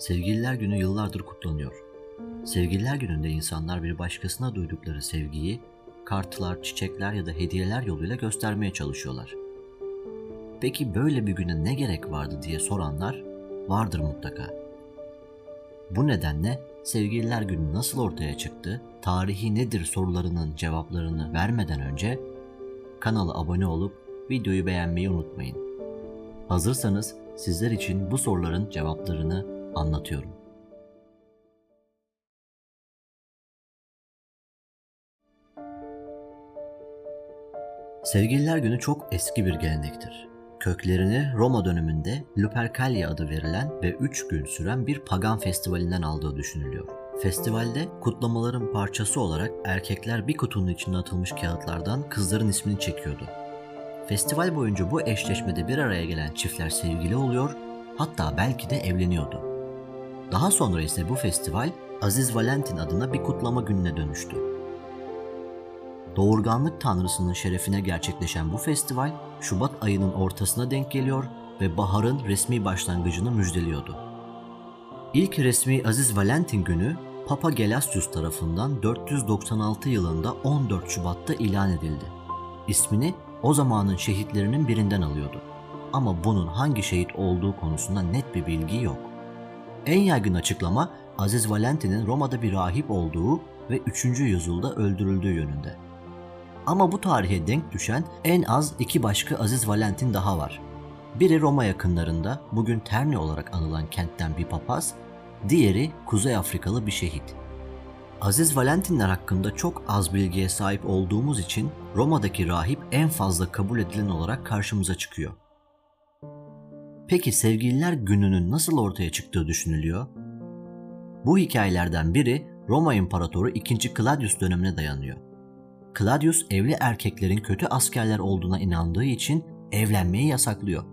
Sevgililer Günü yıllardır kutlanıyor. Sevgililer Günü'nde insanlar bir başkasına duydukları sevgiyi kartlar, çiçekler ya da hediyeler yoluyla göstermeye çalışıyorlar. Peki böyle bir güne ne gerek vardı diye soranlar vardır mutlaka. Bu nedenle Sevgililer Günü nasıl ortaya çıktı, tarihi nedir sorularının cevaplarını vermeden önce kanala abone olup videoyu beğenmeyi unutmayın. Hazırsanız sizler için bu soruların cevaplarını anlatıyorum. Sevgililer Günü çok eski bir gelenektir. Köklerini Roma döneminde Lupercalia adı verilen ve 3 gün süren bir pagan festivalinden aldığı düşünülüyor. Festivalde kutlamaların parçası olarak erkekler bir kutunun içine atılmış kağıtlardan kızların ismini çekiyordu. Festival boyunca bu eşleşmede bir araya gelen çiftler sevgili oluyor, hatta belki de evleniyordu. Daha sonra ise bu festival Aziz Valentin adına bir kutlama gününe dönüştü. Doğurganlık tanrısının şerefine gerçekleşen bu festival Şubat ayının ortasına denk geliyor ve baharın resmi başlangıcını müjdeliyordu. İlk resmi Aziz Valentin günü Papa Gelasius tarafından 496 yılında 14 Şubat'ta ilan edildi. İsmini o zamanın şehitlerinin birinden alıyordu. Ama bunun hangi şehit olduğu konusunda net bir bilgi yok. En yaygın açıklama Aziz Valentin'in Roma'da bir rahip olduğu ve 3. yüzyılda öldürüldüğü yönünde. Ama bu tarihe denk düşen en az iki başka Aziz Valentin daha var. Biri Roma yakınlarında bugün Terni olarak anılan kentten bir papaz, diğeri Kuzey Afrikalı bir şehit. Aziz Valentinler hakkında çok az bilgiye sahip olduğumuz için Roma'daki rahip en fazla kabul edilen olarak karşımıza çıkıyor. Peki sevgililer gününün nasıl ortaya çıktığı düşünülüyor? Bu hikayelerden biri Roma İmparatoru 2. Claudius dönemine dayanıyor. Claudius evli erkeklerin kötü askerler olduğuna inandığı için evlenmeyi yasaklıyor.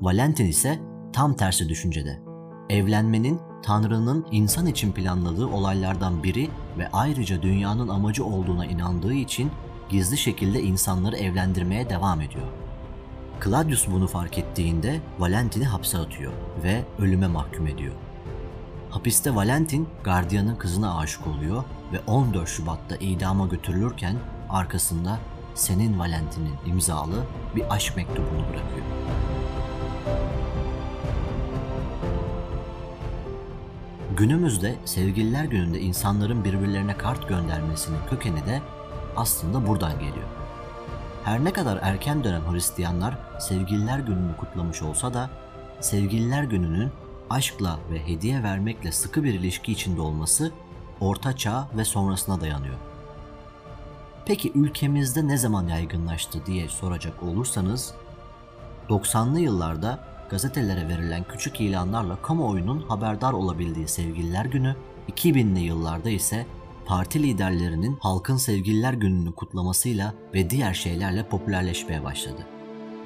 Valentin ise tam tersi düşüncede. Evlenmenin Tanrı'nın insan için planladığı olaylardan biri ve ayrıca dünyanın amacı olduğuna inandığı için gizli şekilde insanları evlendirmeye devam ediyor. Claudius bunu fark ettiğinde Valentin'i hapse atıyor ve ölüme mahkum ediyor. Hapiste Valentin gardiyanın kızına aşık oluyor ve 14 Şubat'ta idama götürülürken arkasında senin Valentin'in imzalı bir aşk mektubunu bırakıyor. Günümüzde sevgililer gününde insanların birbirlerine kart göndermesinin kökeni de aslında buradan geliyor. Her ne kadar erken dönem Hristiyanlar sevgililer gününü kutlamış olsa da sevgililer gününün aşkla ve hediye vermekle sıkı bir ilişki içinde olması Orta Çağ ve sonrasına dayanıyor. Peki ülkemizde ne zaman yaygınlaştı diye soracak olursanız 90'lı yıllarda gazetelere verilen küçük ilanlarla kamuoyunun haberdar olabildiği Sevgililer Günü, 2000'li yıllarda ise parti liderlerinin halkın Sevgililer Günü'nü kutlamasıyla ve diğer şeylerle popülerleşmeye başladı.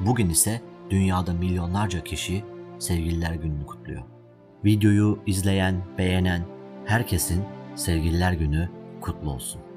Bugün ise dünyada milyonlarca kişi Sevgililer Günü'nü kutluyor. Videoyu izleyen, beğenen herkesin Sevgililer Günü kutlu olsun.